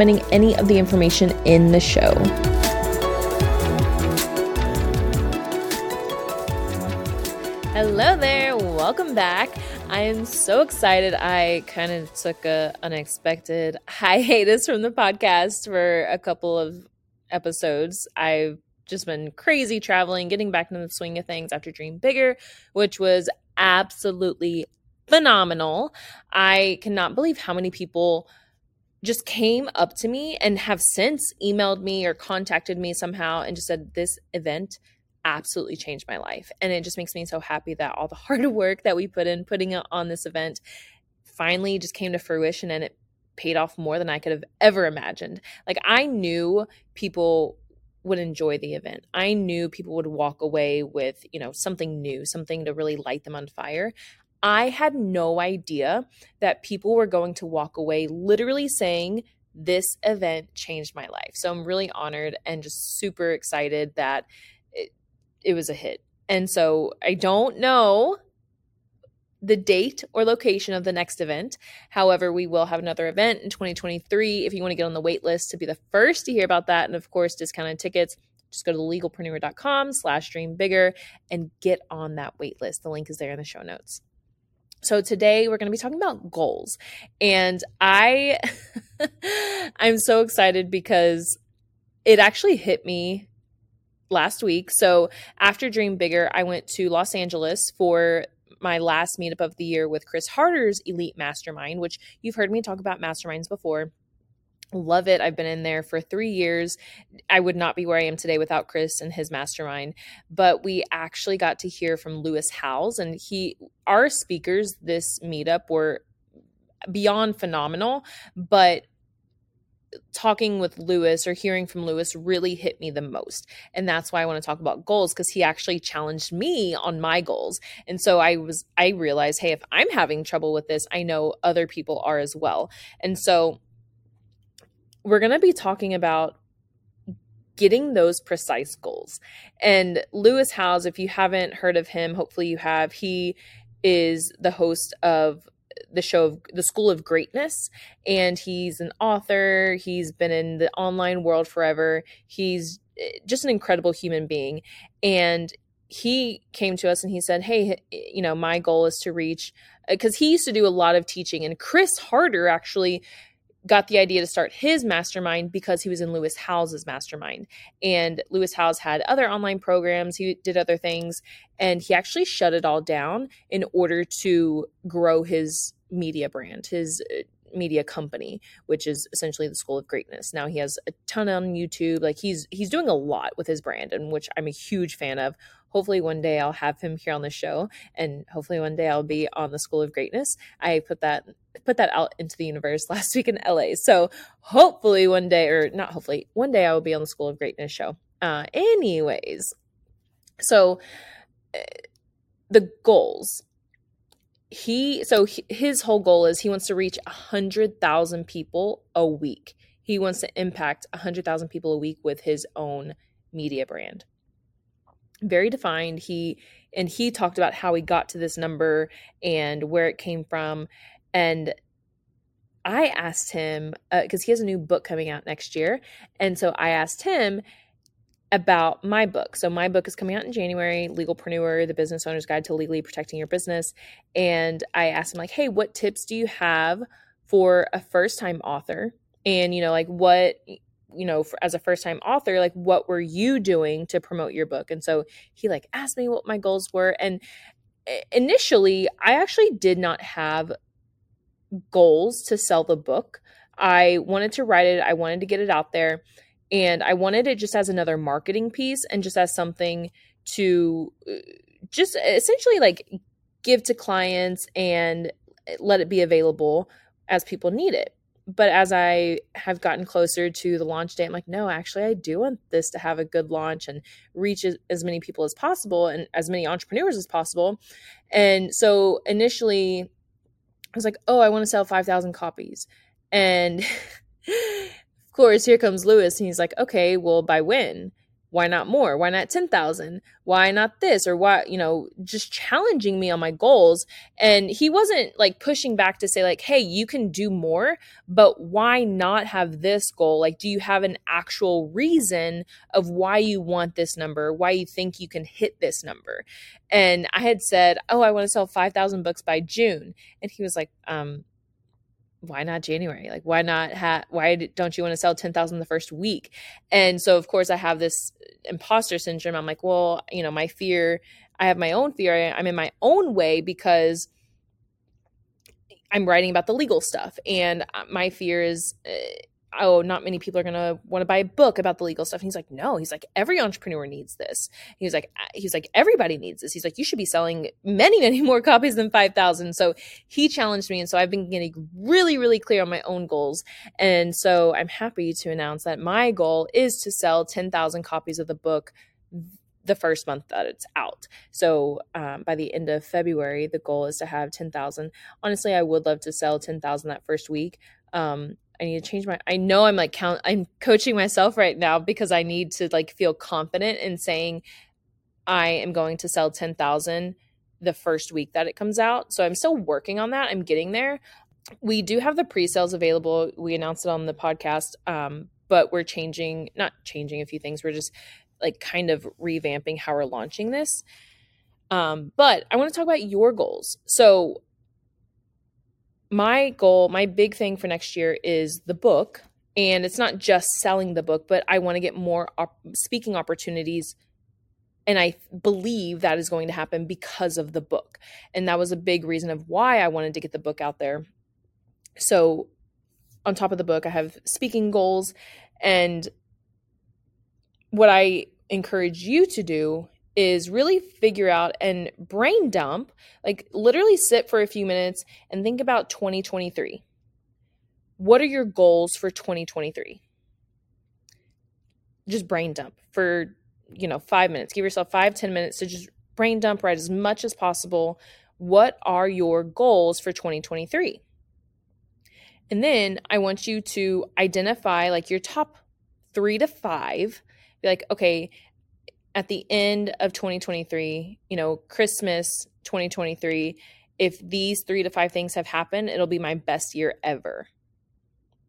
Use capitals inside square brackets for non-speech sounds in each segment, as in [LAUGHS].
any of the information in the show. Hello there, welcome back. I am so excited. I kind of took a unexpected [LAUGHS] hiatus from the podcast for a couple of episodes. I've just been crazy traveling, getting back into the swing of things after Dream Bigger, which was absolutely phenomenal. I cannot believe how many people just came up to me and have since emailed me or contacted me somehow and just said, This event absolutely changed my life. And it just makes me so happy that all the [LAUGHS] hard work that we put in putting on this event finally just came to fruition and it paid off more than I could have ever imagined. Like, I knew people would enjoy the event. I knew people would walk away with, you know, something new, something to really light them on fire. I had no idea that people were going to walk away literally saying, This event changed my life. So I'm really honored and just super excited that it, it was a hit. And so I don't know the date or location of the next event. However, we will have another event in 2023. If you want to get on the wait list to be the first to hear about that, and of course, discounted tickets, just go to legalpreneur.com slash dream bigger and get on that wait list. The link is there in the show notes. So today we're going to be talking about goals. And I [LAUGHS] I'm so excited because it actually hit me last week. So after Dream Bigger, I went to Los Angeles for my last meetup of the year with Chris Harder's Elite Mastermind, which you've heard me talk about masterminds before. Love it. I've been in there for three years. I would not be where I am today without Chris and his mastermind. But we actually got to hear from Lewis Howes, and he, our speakers this meetup were beyond phenomenal. But talking with Lewis or hearing from Lewis really hit me the most. And that's why I want to talk about goals because he actually challenged me on my goals. And so I was, I realized, hey, if I'm having trouble with this, I know other people are as well. And so we're going to be talking about getting those precise goals. And Lewis Howes, if you haven't heard of him, hopefully you have, he is the host of the show of the School of Greatness, and he's an author. He's been in the online world forever. He's eh, just an incredible human being, and he came to us and he said, "Hey, you know, my goal is to reach." Because he used to do a lot of teaching, and Chris Harder actually got the idea to start his mastermind because he was in Lewis Howes' mastermind. And Lewis Howes had other online programs, he did other things, and he actually shut it all down in order to grow his media brand, his uh, media company, which is essentially the School of Greatness. Now he has a ton on YouTube. Like he's he's doing a lot with his brand and which I'm a huge fan of hopefully one day I'll have him here on the show and hopefully one day I'll be on the School of Greatness. I put that put that out into the universe [LAUGHS] last week in LA. So hopefully one day or not hopefully one day I will be on the School of Greatness show. Uh anyways. So uh, the goals he so his whole goal is he wants to reach a hundred thousand people a week he wants to impact a hundred thousand people a week with his own media brand very defined. He and he talked about how he got to this number and where it came from. And i asked him because uh, he has a new book coming out next year. And so i asked him about my book. So my book is coming out in january legalpreneur the business owner's guide to legally protecting your business. And i asked him like hey what tips do you have for a first time author? And you know like what you know for, as a first time author like what were you doing to promote your book? And so he like asked me what my goals were. And initially i actually did not have goals to sell the book. I wanted to write it. I wanted to get it out there. And i wanted it just as another marketing piece and just as something to uh, just essentially like give to clients and let it be available as people need it. But as I have gotten closer to the launch date, I'm like, no, actually, I do want this to have a good launch and reach as many people as possible and as many entrepreneurs as possible. And so initially, I was like, oh, I want to sell 5,000 copies. And [LAUGHS] of course, here comes Lewis, and he's like, okay, well, by when? Why not more? Why not 10,000 why not this? Or why you know just challenging me on my goals. And he wasn't like pushing back to say like hey you can do more but why not have this goal? Like do you have an actual reason of why you want this number? Why you think you can hit this number? And i had said oh i want to sell 5000 books by june. And he was like um why not January? Like, why not have, why don't you want to sell 10,000 the first week? And so, of course, I have this imposter syndrome. I'm like, well, you know, my fear, I have my own fear. I'm in my own way because I'm writing about the legal stuff. And uh, my fear is, uh, oh, not many people are going to want to buy a book about the legal stuff. And he's like, no, he's like, every entrepreneur needs this. He's like, he's like, everybody needs this. He's like, you should be selling many, many [LAUGHS] more copies than 5,000. So he challenged me. And so I've been getting really, really clear on my own goals. And so I'm happy to announce that my goal is to sell 10,000 copies of the book the first month that it's out. So um, by the end of February, the goal is to have 10,000. Honestly, I would love to sell 10,000 that first week. Um, I need to change my I know I'm like count I'm coaching myself right now because I need to like feel confident in saying I am going to sell 10,000 the first week that it comes out. So I'm still working on that. I'm getting there. We do have the pre-sales available. We announced it on the podcast. Um, but we're changing not changing a few things. We're just like kind of revamping how we're launching this. Um, but I want to talk about your goals. So my goal, my big thing for next year is the book. And it's not just selling the book, but I want to get more op- speaking opportunities. And I believe that is going to happen because of the book. And that was a big reason of why I wanted to get the book out there. So, on top of the book, I have speaking goals. And what I encourage you to do is really figure out and brain dump, like literally sit for a few minutes and think about 2023. What are your goals for 2023? Just brain dump for, you know, five minutes. Give yourself five ten minutes to just brain dump, write as much as possible. What are your goals for 2023? And then I want you to identify like your top three to five. Be like, okay, at the end of 2023, you know, Christmas 2023, if these three to five things have happened, it'll be my best year ever.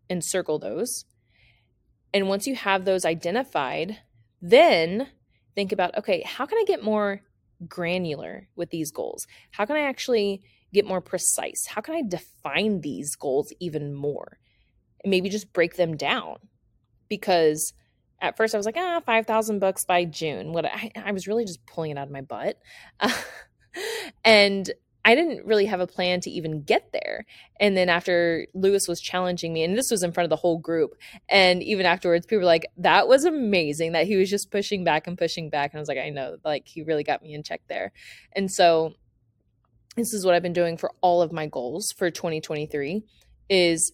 And circle those. And once you have those identified, then think about okay, how can I get more granular with these goals? How can I actually get more precise? How can I define these goals even more? And maybe just break them down because at first I was like, ah, 5,000 books by June. What I, I, was really just pulling it out of my butt. [LAUGHS] And I didn't really have a plan to even get there. And then after Lewis was challenging me, and this was in front of the whole group, and even afterwards, people were like, that was amazing that he was just pushing back and pushing back. And I was like, I know, like, he really got me in check there. And so this is what I've been doing for all of my goals for 2023 is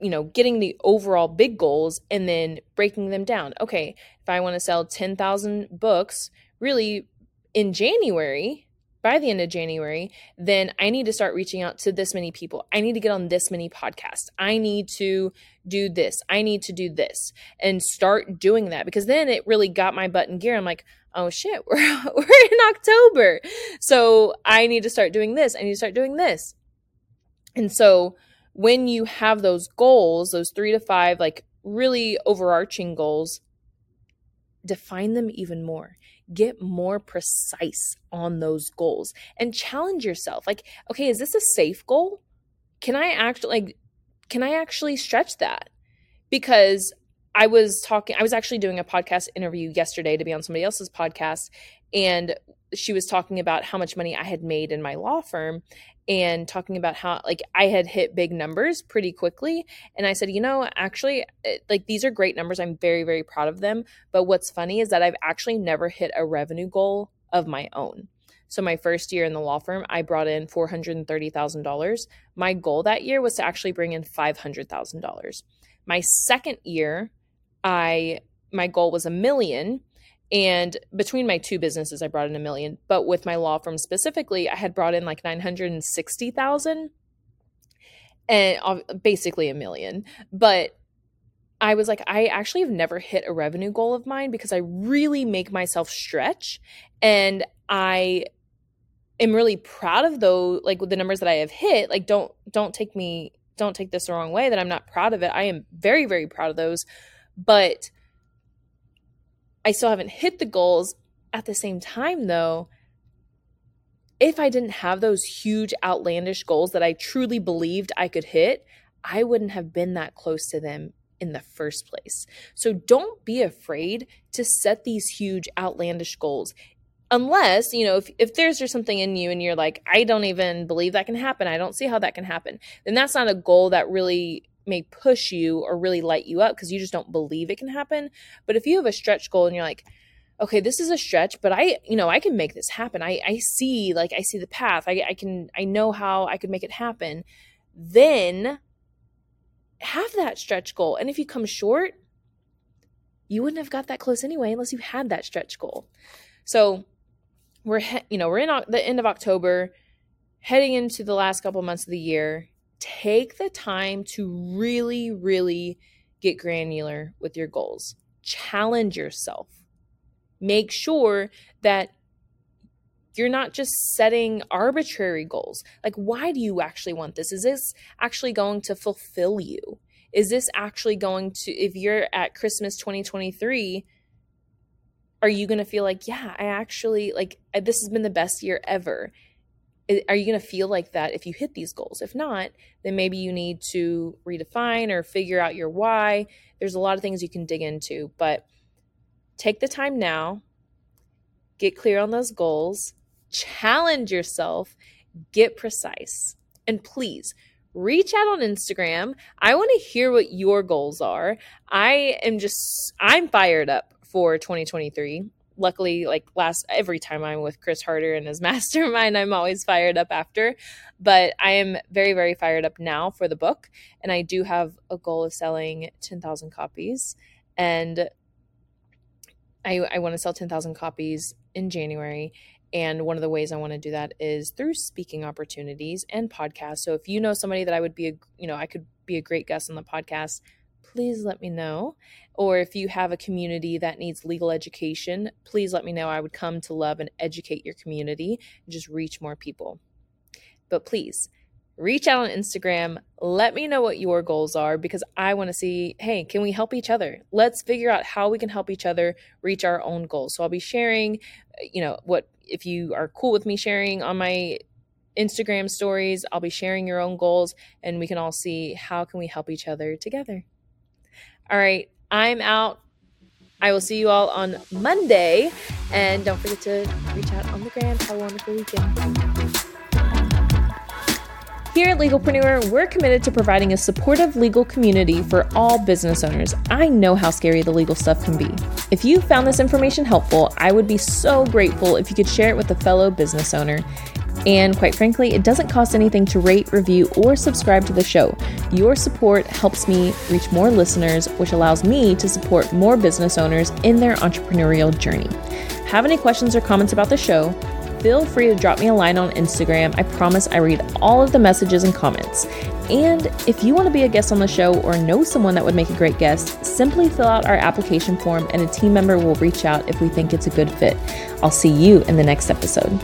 you know, getting the overall big goals and then breaking them down. Okay, if I want to sell 10,000 books, really in January, by the end of January, then I need to start reaching out to this many people. I need to get on this many podcasts. I need to do this. I need to do this and start doing that because then it really got my butt in gear. I'm like, oh shit, [LAUGHS] we're, we're in October. So I need to start doing this. I need to start doing this. And so when you have those goals, those three to five, like really overarching goals, define them even more. Get more precise on those goals and challenge yourself. Like, okay, is this a safe goal? Can I actually like can I actually stretch that? Because I was talking I was actually doing a podcast interview yesterday to be on somebody else's podcast and she was talking about how much money I had made in my law firm and talking about how like I had hit big numbers pretty quickly and I said, "You know, actually it, like these are great numbers. I'm very very proud of them, but what's funny is that I've actually never hit a revenue goal of my own." So my first year in the law firm, I brought in $430,000. My goal that year was to actually bring in $500,000. My second year, I my goal was a million and between my two businesses, I brought in a million. But with my law firm specifically, I had brought in like 960,000 and uh, basically a million. But I was like, I actually have never hit a revenue goal of mine because I really make myself stretch. And I am really proud of those, like the numbers that I have hit. Like, don't, don't take me, don't take this the wrong way that I'm not proud of it. I am very, very proud of those. But I still haven't hit the goals. At the same time, though, if I didn't have those huge, outlandish goals that I truly believed I could hit, I wouldn't have been that close to them in the first place. So don't be afraid to set these huge, outlandish goals. Unless, you know, if, if there's just something in you and you're like, I don't even believe that can happen, I don't see how that can happen, then that's not a goal that really may push you or really light you up because you just don't believe it can happen. But if you have a stretch goal and you're like, okay, this is a stretch, but I, you know, I can make this happen. I, I see, like, I see the path. I, I can, I know how I could make it happen. Then have that stretch goal. And if you come short, you wouldn't have got that close anyway unless you had that stretch goal. So we're, he- you know, we're in the end of October, heading into the last couple months of the year take the time to really, really get granular with your goals. Challenge yourself. Make sure that you're not just setting arbitrary goals. Like, why do you actually want this? Is this actually going to fulfill you? Is this actually going to, if you're at Christmas 2023, are you going to feel like, yeah, I actually, like, this has been the best year ever? Are you going to feel like that if you hit these goals? If not, then maybe you need to redefine or figure out your why. There's a lot of things you can dig into, but take the time now, get clear on those goals, challenge yourself, get precise. And please reach out on Instagram. I want to hear what your goals are. I am just, I'm fired up for 2023 luckily like last every time i'm with chris harder and his [LAUGHS] mastermind i'm always fired up after but i am very very fired up now for the book and i do have a goal of selling 10000 copies and i, I want to sell 10000 copies in january and one of the ways I want to do that is through speaking opportunities and podcasts. So if you know somebody that I would be a, you know, I could be a great guest on the podcast, please let me know. Or if you have a community that needs legal education, please let me know. I would come to love and educate your community and just reach more people. But please reach out on Instagram. Let me know what your goals are because I want to see hey, can we help each other? Let's figure out how we can help each other reach our own goals. So I'll be sharing, uh, you know, what if you are cool with me sharing on my Instagram stories, I'll be sharing your own goals and we can all see how can we help each other together. All right, I'm out. I will see you all on Monday. And don't forget to reach out on the gram. Have a wonderful weekend. Here at Legalpreneur, we're committed to providing a supportive legal community for all business owners. I know how scary the legal stuff can be. If you found this information helpful, I would be so grateful if you could share it with a fellow business owner. And quite frankly, it doesn't cost anything to rate, review, or subscribe to the show. Your support helps me reach more listeners, which allows me to support more business owners in their entrepreneurial journey. Have any questions or comments about the show? Feel free to drop me a line on Instagram. I promise I read all of the messages and comments. And if you want to be a guest on the show or know someone that would make a great guest, simply fill out our application form and a team member will reach out if we think it's a good fit. I'll see you in the next episode.